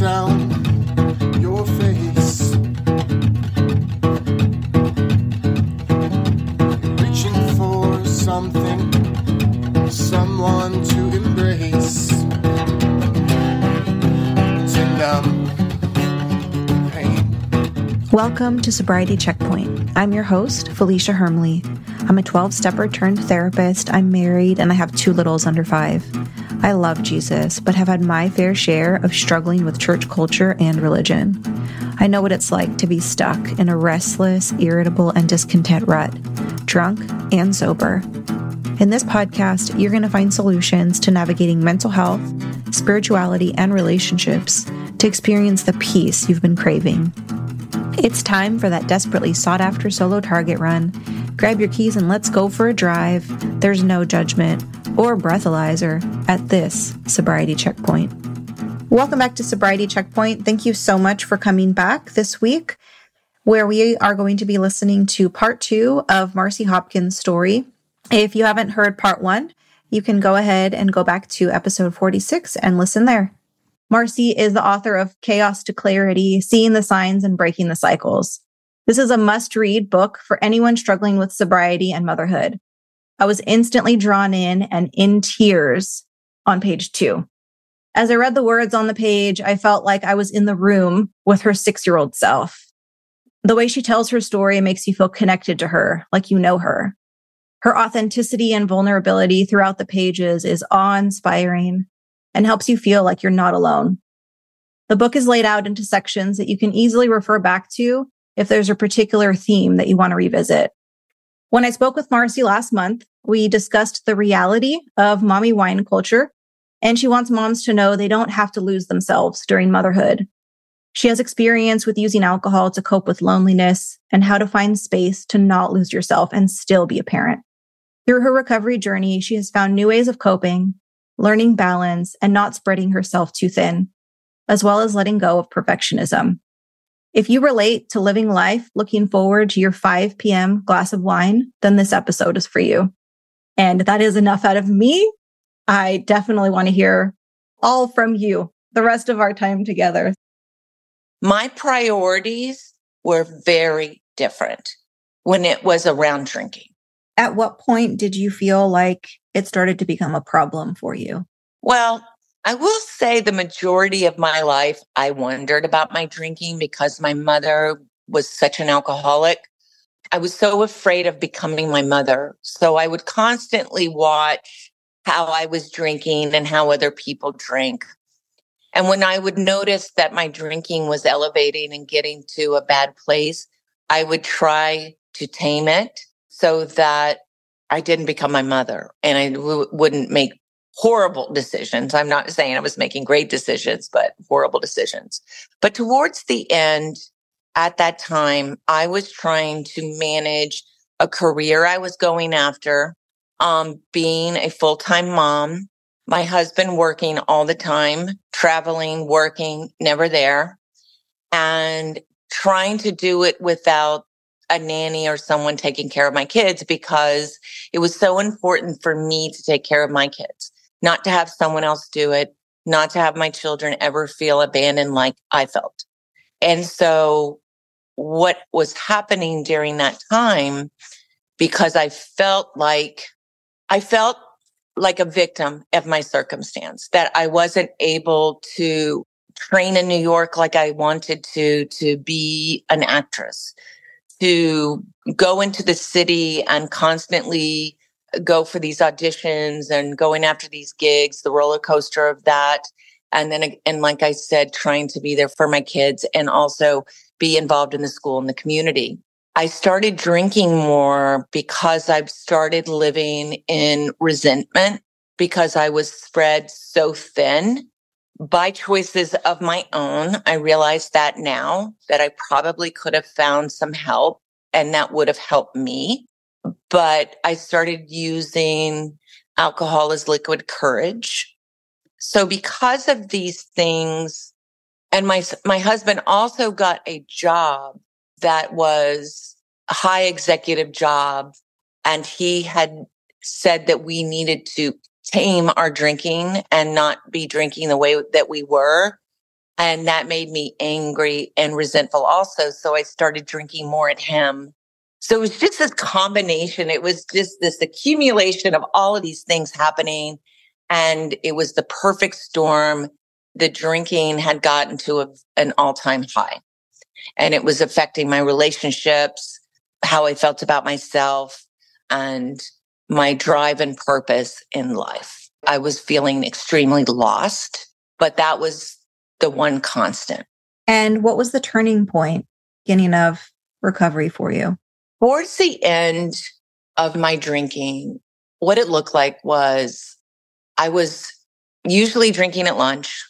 down your face. Reaching for something, someone to embrace. Welcome to Sobriety Checkpoint. I'm your host, Felicia Hermle. I'm a 12 stepper turned therapist. I'm married and I have two littles under five. I love Jesus, but have had my fair share of struggling with church culture and religion. I know what it's like to be stuck in a restless, irritable, and discontent rut, drunk and sober. In this podcast, you're going to find solutions to navigating mental health, spirituality, and relationships to experience the peace you've been craving. It's time for that desperately sought after solo target run. Grab your keys and let's go for a drive. There's no judgment or breathalyzer at this sobriety checkpoint. Welcome back to Sobriety Checkpoint. Thank you so much for coming back this week, where we are going to be listening to part two of Marci Hopkins' story. If you haven't heard part one, you can go ahead and go back to episode 46 and listen there. Marci is the author of Chaos to Clarity Seeing the Signs and Breaking the Cycles. This is a must read book for anyone struggling with sobriety and motherhood. I was instantly drawn in and in tears on page two. As I read the words on the page, I felt like I was in the room with her six year old self. The way she tells her story makes you feel connected to her, like you know her. Her authenticity and vulnerability throughout the pages is awe inspiring and helps you feel like you're not alone. The book is laid out into sections that you can easily refer back to if there's a particular theme that you want to revisit. When I spoke with Marci last month, we discussed the reality of mommy wine culture, and she wants moms to know they don't have to lose themselves during motherhood. She has experience with using alcohol to cope with loneliness and how to find space to not lose yourself and still be a parent. Through her recovery journey, she has found new ways of coping, learning balance, and not spreading herself too thin, as well as letting go of perfectionism. If you relate to living life looking forward to your 5 p.m. glass of wine, then this episode is for you. And that is enough out of me. I definitely want to hear all from you the rest of our time together. My priorities were very different when it was around drinking. At what point did you feel like it started to become a problem for you? Well, I will say the majority of my life, I wondered about my drinking because my mother was such an alcoholic. I was so afraid of becoming my mother. So I would constantly watch how I was drinking and how other people drink. And when I would notice that my drinking was elevating and getting to a bad place, I would try to tame it so that I didn't become my mother and I w- wouldn't make horrible decisions. I'm not saying I was making great decisions, but horrible decisions. But towards the end, at that time, I was trying to manage a career I was going after, um, being a full time mom, my husband working all the time, traveling, working, never there, and trying to do it without a nanny or someone taking care of my kids because it was so important for me to take care of my kids not to have someone else do it, not to have my children ever feel abandoned like I felt. And so what was happening during that time, because I felt like, I felt like a victim of my circumstance, that I wasn't able to train in New York like I wanted to, to be an actress, to go into the city and constantly go for these auditions and going after these gigs, the roller coaster of that. And then, and like I said, trying to be there for my kids and also be involved in the school and the community. I started drinking more because I've started living in resentment because I was spread so thin by choices of my own. I realize that now that I probably could have found some help and that would have helped me but I started using alcohol as liquid courage. So because of these things, and my, my husband also got a job that was a high executive job. And he had said that we needed to tame our drinking and not be drinking the way that we were. And that made me angry and resentful also. So I started drinking more at him. So it was just this combination. It was just this accumulation of all of these things happening. And it was the perfect storm. The drinking had gotten to a, an all time high and it was affecting my relationships, how I felt about myself and my drive and purpose in life. I was feeling extremely lost, but that was the one constant. And what was the turning point, beginning of recovery for you? Towards the end of my drinking, what it looked like was I was usually drinking at lunch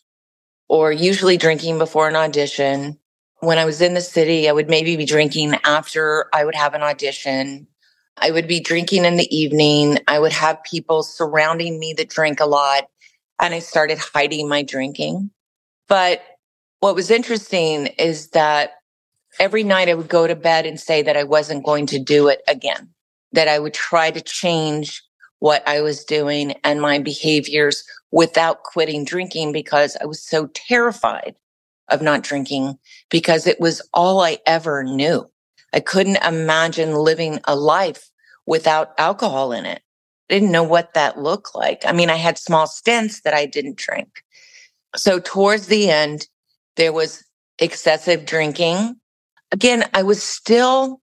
or usually drinking before an audition. When I was in the city, I would maybe be drinking after I would have an audition. I would be drinking in the evening. I would have people surrounding me that drink a lot. And I started hiding my drinking. But what was interesting is that every night I would go to bed and say that I wasn't going to do it again, that I would try to change what I was doing and my behaviors without quitting drinking because I was so terrified of not drinking because it was all I ever knew. I couldn't imagine living a life without alcohol in it. I didn't know what that looked like. I mean, I had small stints that I didn't drink. So towards the end, there was excessive drinking. Again, I was still,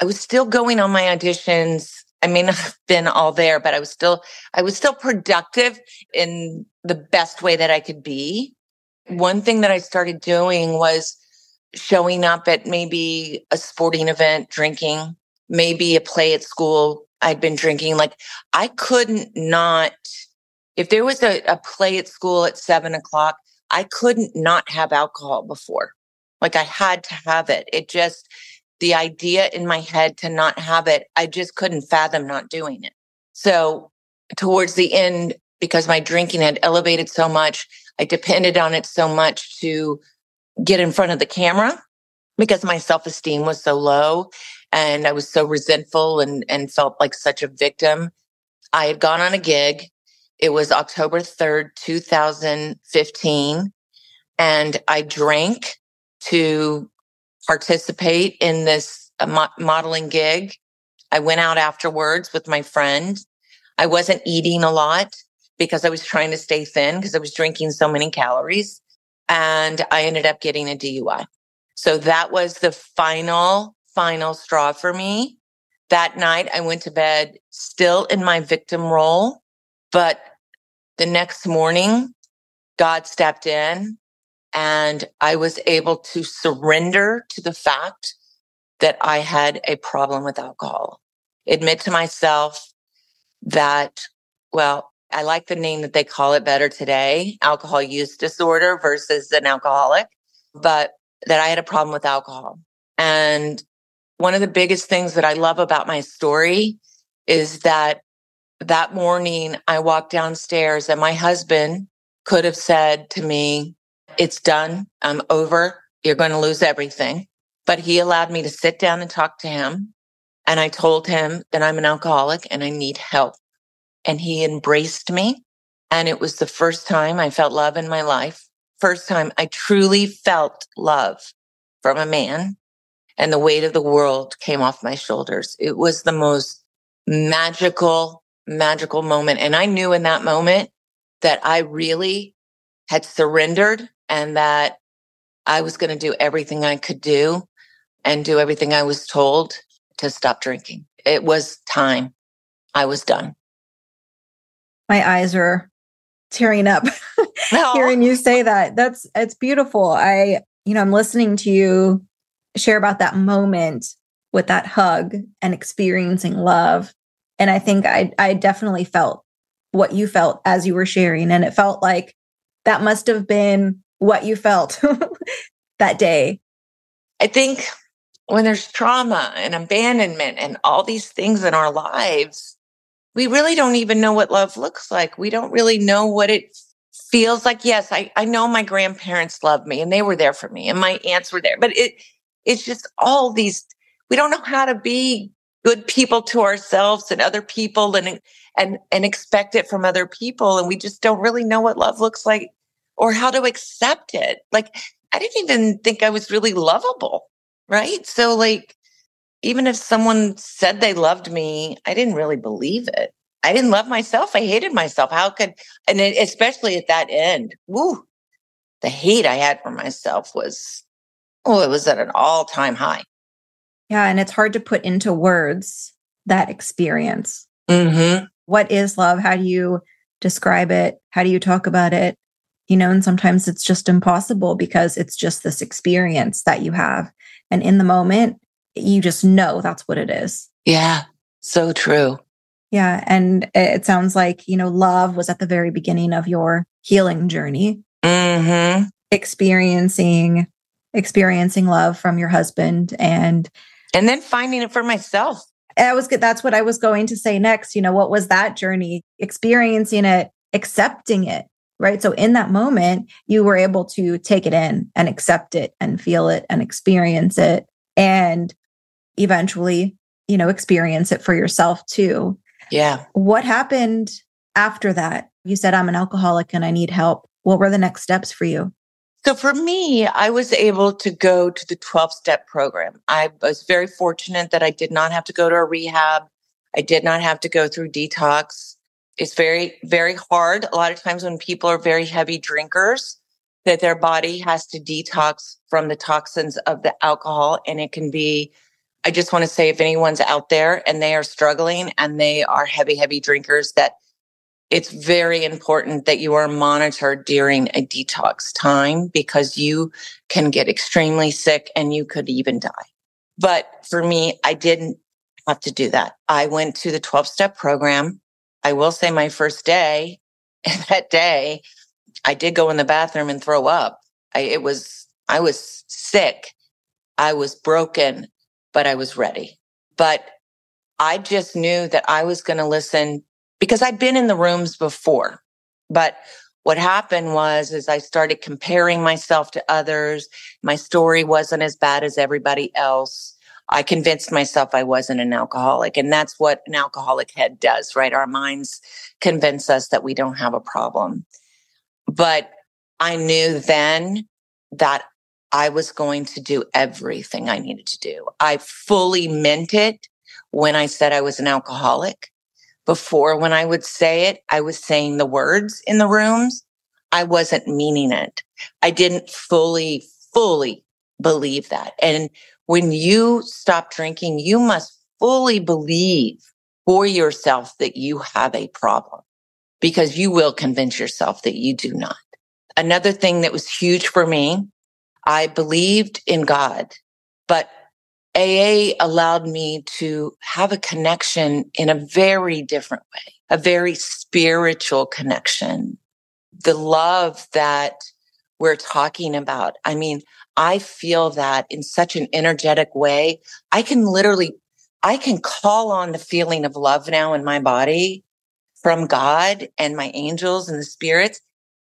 I was still going on my auditions. I may not have been all there, but I was still, I was still productive in the best way that I could be. One thing that I started doing was showing up at maybe a sporting event, drinking, maybe a play at school. I'd been drinking. Like I couldn't not if there was a, a play at school at seven o'clock, I couldn't not have alcohol before. Like I had to have it. It just, the idea in my head to not have it, I just couldn't fathom not doing it. So towards the end, because my drinking had elevated so much, I depended on it so much to get in front of the camera because my self esteem was so low and I was so resentful and, and felt like such a victim. I had gone on a gig it was October 3rd, 2015. And I drank to participate in this uh, mo- modeling gig. I went out afterwards with my friend. I wasn't eating a lot because I was trying to stay thin because I was drinking so many calories. And I ended up getting a DUI. So that was the final, final straw for me. That night, I went to bed still in my victim role, but the next morning, God stepped in and I was able to surrender to the fact that I had a problem with alcohol. Admit to myself that, well, I like the name that they call it better today, alcohol use disorder versus an alcoholic, but that I had a problem with alcohol. And one of the biggest things that I love about my story is that that morning I walked downstairs and my husband could have said to me, it's done. I'm over. You're going to lose everything. But he allowed me to sit down and talk to him. And I told him that I'm an alcoholic and I need help. And he embraced me. And it was the first time I felt love in my life. First time I truly felt love from a man and the weight of the world came off my shoulders. It was the most magical magical moment. And I knew in that moment that I really had surrendered and that I was going to do everything I could do and do everything I was told to stop drinking. It was time. I was done. My eyes are tearing up hearing you say that. That's it's beautiful. I, you know, I'm listening to you share about that moment with that hug and experiencing love and I think I I definitely felt what you felt as you were sharing. And it felt like that must have been what you felt that day. I think when there's trauma and abandonment and all these things in our lives, we really don't even know what love looks like. We don't really know what it feels like. Yes, I, I know my grandparents loved me and they were there for me and my aunts were there, but it it's just all these we don't know how to be good people to ourselves and other people and and and expect it from other people and we just don't really know what love looks like or how to accept it. Like I didn't even think I was really lovable. Right. So like, even if someone said they loved me, I didn't really believe it. I didn't love myself. I hated myself. How could, and especially at that end, woo, the hate I had for myself was, oh, it was at an all time high. Yeah. And it's hard to put into words that experience. Mm-hmm. What is love? How do you describe it? How do you talk about it? You know, and sometimes it's just impossible because it's just this experience that you have. And in the moment, you just know that's what it is. Yeah, so true. Yeah. And it sounds like, you know, love was at the very beginning of your healing journey. Mm-hmm. Experiencing, experiencing love from your husband and and then finding it for myself. I was that's what I was going to say next. You know, what was that journey? Experiencing it, accepting it, right? So in that moment, you were able to take it in and accept it and feel it and experience it and eventually, you know, experience it for yourself too. Yeah. What happened after that? You said, I'm an alcoholic and I need help. What were the next steps for you? So for me, I was able to go to the 12 step program. I was very fortunate that I did not have to go to a rehab. I did not have to go through detox. It's very, very hard. A lot of times when people are very heavy drinkers, that their body has to detox from the toxins of the alcohol. And it can be, I just want to say, if anyone's out there and they are struggling and they are heavy, heavy drinkers, that it's very important that you are monitored during a detox time because you can get extremely sick and you could even die. But for me, I didn't have to do that. I went to the 12 step program. I will say my first day, that day, I did go in the bathroom and throw up. I, it was, I was sick. I was broken, but I was ready. But I just knew that I was going to listen because I'd been in the rooms before. But what happened was as I started comparing myself to others, my story wasn't as bad as everybody else. I convinced myself I wasn't an alcoholic. And that's what an alcoholic head does, right? Our minds convince us that we don't have a problem. But I knew then that I was going to do everything I needed to do. I fully meant it when I said I was an alcoholic. Before, when I would say it, I was saying the words in the rooms. I wasn't meaning it. I didn't fully, fully believe that. And when you stop drinking, you must fully believe for yourself that you have a problem because you will convince yourself that you do not. Another thing that was huge for me, I believed in God, but AA allowed me to have a connection in a very different way, a very spiritual connection. The love that we're talking about. I mean, I feel that in such an energetic way. I can literally, I can call on the feeling of love now in my body from God and my angels and the spirits.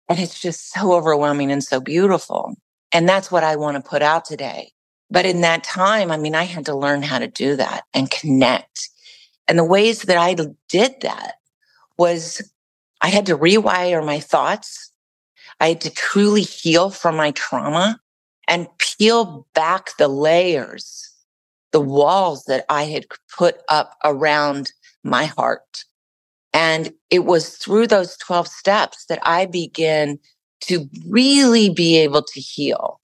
And it's just so overwhelming and so beautiful. And that's what I want to put out today. But in that time, I mean, I had to learn how to do that and connect. And the ways that I did that was I had to rewire my thoughts. I had to truly heal from my trauma and peel back the layers, the walls that I had put up around my heart. And it was through those 12 steps that I began to really be able to heal.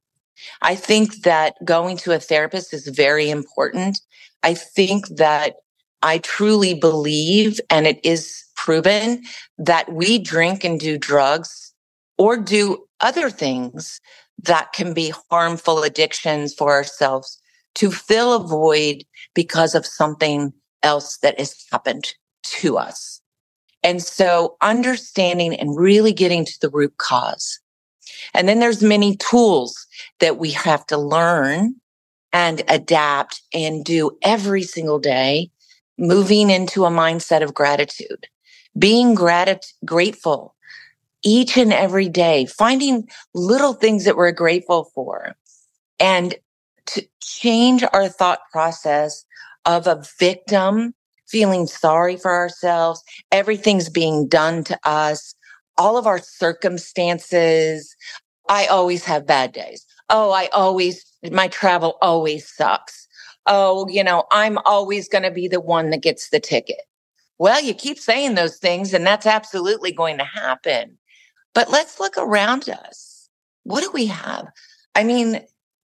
I think that going to a therapist is very important. I think that I truly believe, and it is proven, that we drink and do drugs or do other things that can be harmful addictions for ourselves to fill a void because of something else that has happened to us. And so understanding and really getting to the root cause and then there's many tools that we have to learn and adapt and do every single day, moving into a mindset of gratitude, being grat- grateful each and every day, finding little things that we're grateful for and to change our thought process of a victim feeling sorry for ourselves. Everything's being done to us all of our circumstances. I always have bad days. Oh, I always, my travel always sucks. Oh, you know, I'm always going to be the one that gets the ticket. Well, you keep saying those things, and that's absolutely going to happen. But let's look around us. What do we have? I mean,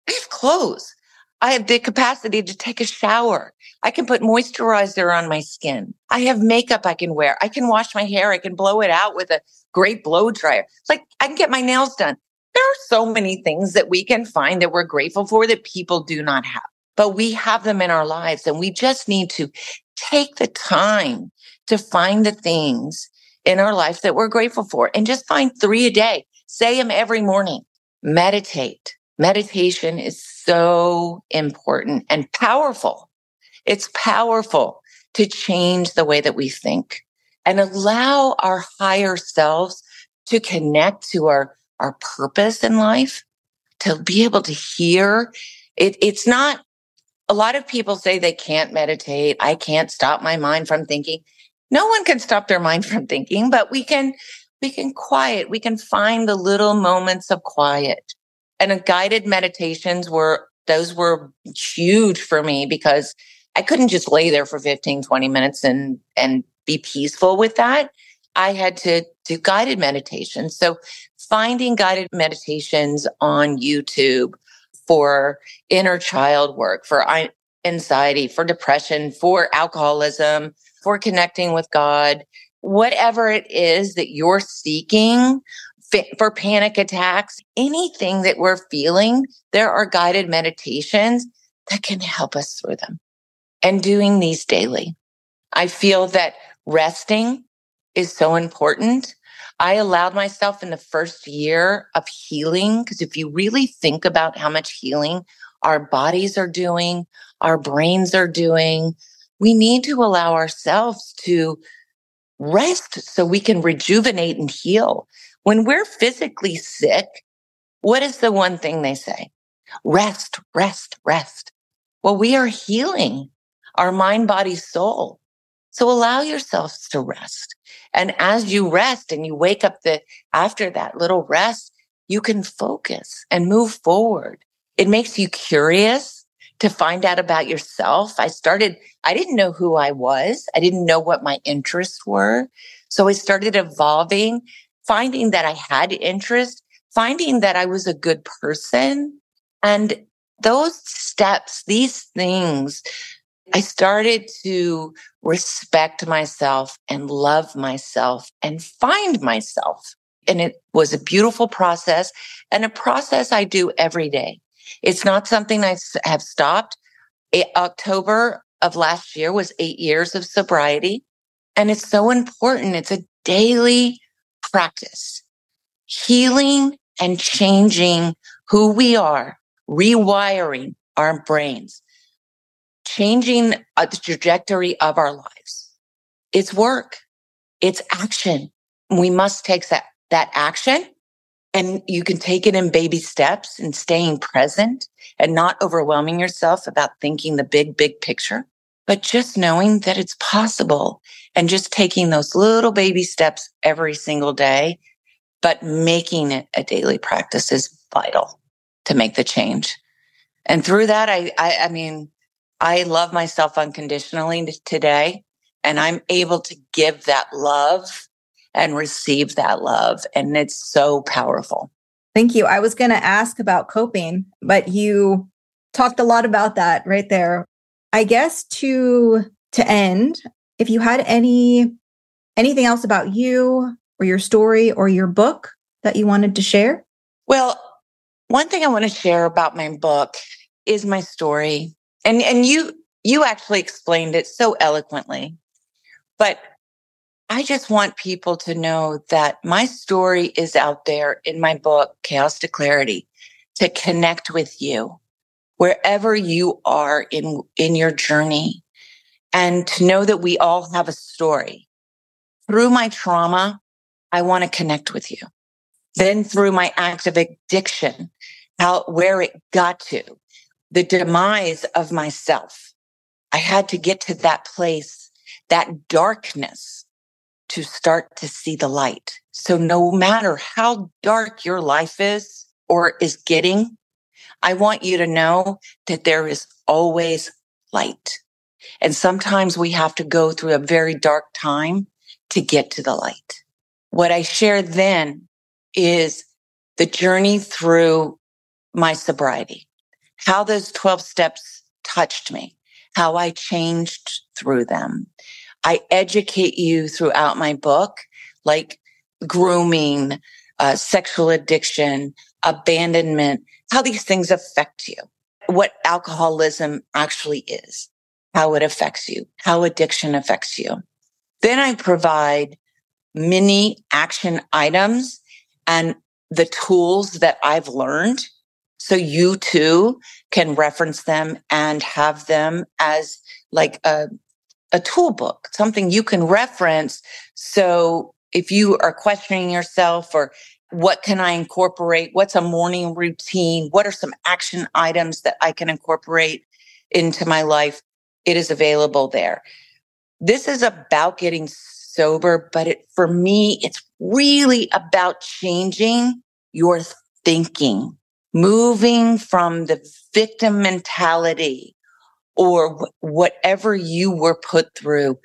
I have clothes. I have the capacity to take a shower. I can put moisturizer on my skin. I have makeup I can wear. I can wash my hair. I can blow it out with a great blow dryer. Like I can get my nails done. There are so many things that we can find that we're grateful for that people do not have, but we have them in our lives and we just need to take the time to find the things in our life that we're grateful for and just find three a day. Say them every morning. Meditate. Meditation is so important and powerful. It's powerful to change the way that we think and allow our higher selves to connect to our, our purpose in life, to be able to hear. It, it's not, a lot of people say they can't meditate. I can't stop my mind from thinking. No one can stop their mind from thinking, but we can, we can quiet. We can find the little moments of quiet and guided meditations were, those were huge for me because I couldn't just lay there for 15, 20 minutes and, and be peaceful with that. I had to do guided meditations. So finding guided meditations on YouTube for inner child work, for anxiety, for depression, for alcoholism, for connecting with God, whatever it is that you're seeking for panic attacks, anything that we're feeling, there are guided meditations that can help us through them and doing these daily. I feel that resting is so important. I allowed myself in the first year of healing, because if you really think about how much healing our bodies are doing, our brains are doing, we need to allow ourselves to rest so we can rejuvenate and heal. When we're physically sick, what is the one thing they say? Rest, rest, rest. Well, we are healing our mind, body, soul. So allow yourselves to rest. And as you rest and you wake up the, after that little rest, you can focus and move forward. It makes you curious to find out about yourself. I started, I didn't know who I was. I didn't know what my interests were. So I started evolving finding that I had interest, finding that I was a good person. And those steps, these things, I started to respect myself and love myself and find myself. And it was a beautiful process and a process I do every day. It's not something I have stopped. October of last year was eight years of sobriety. And it's so important. It's a daily practice, healing and changing who we are, rewiring our brains, changing uh, the trajectory of our lives. It's work. It's action. We must take that, that action and you can take it in baby steps and staying present and not overwhelming yourself about thinking the big, big picture, but just knowing that it's possible and just taking those little baby steps every single day, but making it a daily practice is vital to make the change. And through that, I, I, I mean, I love myself unconditionally today and I'm able to give that love and receive that love. And it's so powerful. Thank you. I was going to ask about coping, but you talked a lot about that right there. I guess to to end, if you had any anything else about you or your story or your book that you wanted to share? Well, one thing I want to share about my book is my story. And and you you actually explained it so eloquently. But I just want people to know that my story is out there in my book, Chaos to Clarity, to connect with you wherever you are in, in your journey and to know that we all have a story. Through my trauma, I want to connect with you. Then through my active addiction, how, where it got to, the demise of myself. I had to get to that place, that darkness to start to see the light. So no matter how dark your life is or is getting, I want you to know that there is always light. And sometimes we have to go through a very dark time to get to the light. What I share then is the journey through my sobriety, how those 12 steps touched me, how I changed through them. I educate you throughout my book, like grooming, uh, sexual addiction, abandonment, how these things affect you, what alcoholism actually is, how it affects you, how addiction affects you. Then I provide mini action items and the tools that I've learned. So you too can reference them and have them as like a, a tool book, something you can reference. So if you are questioning yourself or what can I incorporate? What's a morning routine? What are some action items that I can incorporate into my life? It is available there. This is about getting sober, but it, for me, it's really about changing your thinking, moving from the victim mentality or whatever you were put through.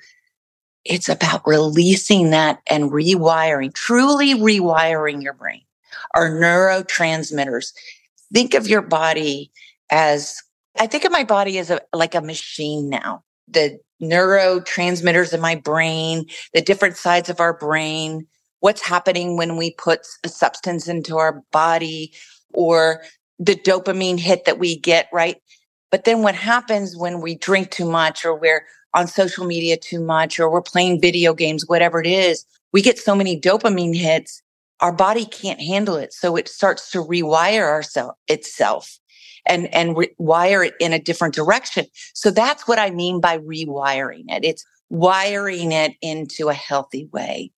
It's about releasing that and rewiring, truly rewiring your brain. Our neurotransmitters. Think of your body as, I think of my body as a, like a machine now. The neurotransmitters in my brain, the different sides of our brain, what's happening when we put a substance into our body or the dopamine hit that we get, right? But then what happens when we drink too much or we're on social media too much or we're playing video games, whatever it is, we get so many dopamine hits, our body can't handle it. So it starts to rewire ourself itself and, and rewire it in a different direction. So that's what I mean by rewiring it. It's wiring it into a healthy way.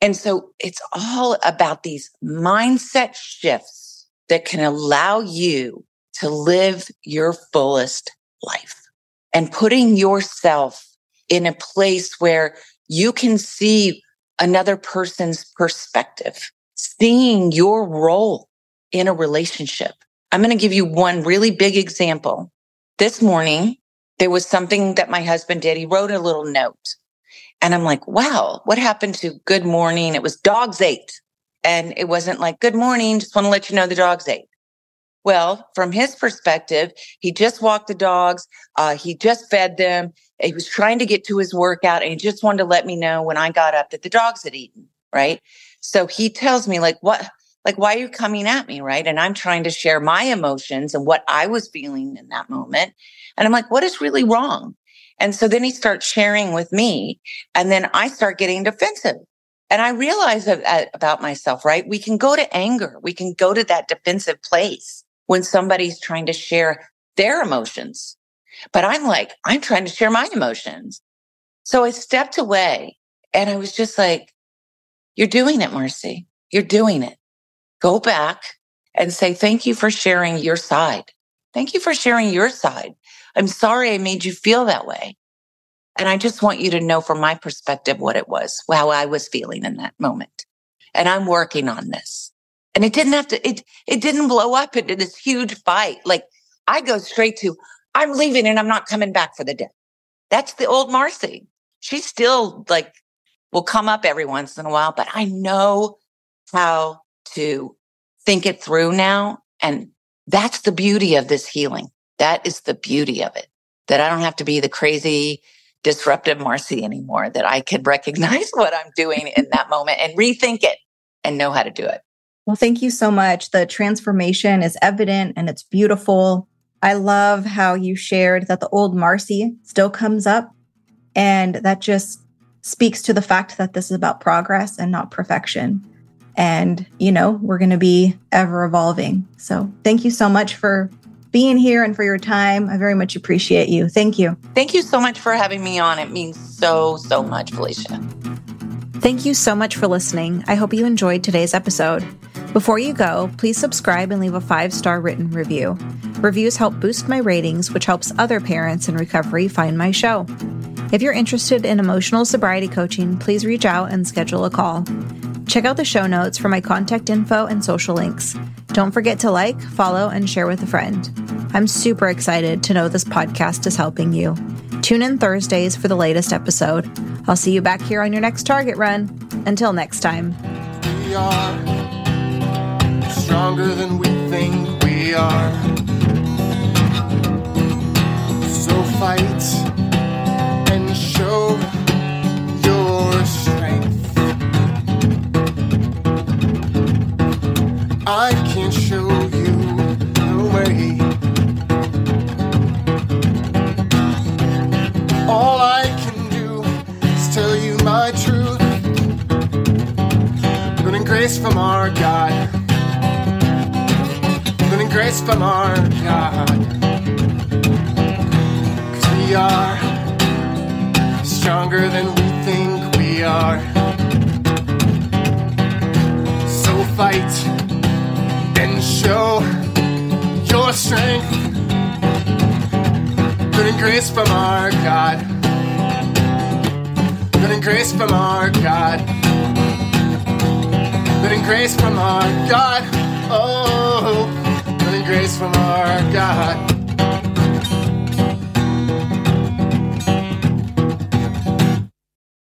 And so it's all about these mindset shifts that can allow you to live your fullest life and putting yourself in a place where you can see another person's perspective, seeing your role in a relationship. I'm going to give you one really big example. This morning, there was something that my husband did. He wrote a little note and I'm like, wow, what happened to good morning? It was dogs ate. And it wasn't like, good morning, just want to let you know the dogs ate. Well, from his perspective, he just walked the dogs. Uh, he just fed them. He was trying to get to his workout and he just wanted to let me know when I got up that the dogs had eaten. Right. So he tells me like, what, like, why are you coming at me? Right. And I'm trying to share my emotions and what I was feeling in that moment. And I'm like, what is really wrong? And so then he starts sharing with me and then I start getting defensive. And I realize about myself, right? We can go to anger. We can go to that defensive place when somebody's trying to share their emotions. But I'm like, I'm trying to share my emotions. So I stepped away and I was just like, you're doing it, Marci. You're doing it. Go back and say, thank you for sharing your side. Thank you for sharing your side. I'm sorry I made you feel that way. And I just want you to know from my perspective what it was, how I was feeling in that moment. And I'm working on this. And it didn't have to, it, it didn't blow up into this huge fight. Like I go straight to, I'm leaving and I'm not coming back for the day. That's the old Marci. She still like will come up every once in a while, but I know how to think it through now. And that's the beauty of this healing. That is the beauty of it. That I don't have to be the crazy, disruptive Marci anymore, that I can recognize what I'm doing in that moment and rethink it and know how to do it. Well, thank you so much. The transformation is evident and it's beautiful. I love how you shared that the old Marci still comes up. And that just speaks to the fact that this is about progress and not perfection. And, you know, we're going to be ever evolving. So thank you so much for being here and for your time. I very much appreciate you. Thank you. Thank you so much for having me on. It means so, so much, Felicia. Thank you so much for listening. I hope you enjoyed today's episode. Before you go, please subscribe and leave a five star written review. Reviews help boost my ratings, which helps other parents in recovery find my show. If you're interested in emotional sobriety coaching, please reach out and schedule a call. Check out the show notes for my contact info and social links. Don't forget to like, follow, and share with a friend. I'm super excited to know this podcast is helping you. Tune in Thursdays for the latest episode. I'll see you back here on your next Target run. Until next time. Stronger than we think we are. So fight and show your strength. I can show you the way. All I can do is tell you my truth. And grace from our God. Grace from our God. Cause we are stronger than we think we are. So fight and show your strength. Good and grace from our God. Good and grace from our God. Good and grace from our God. Oh, grace from our God.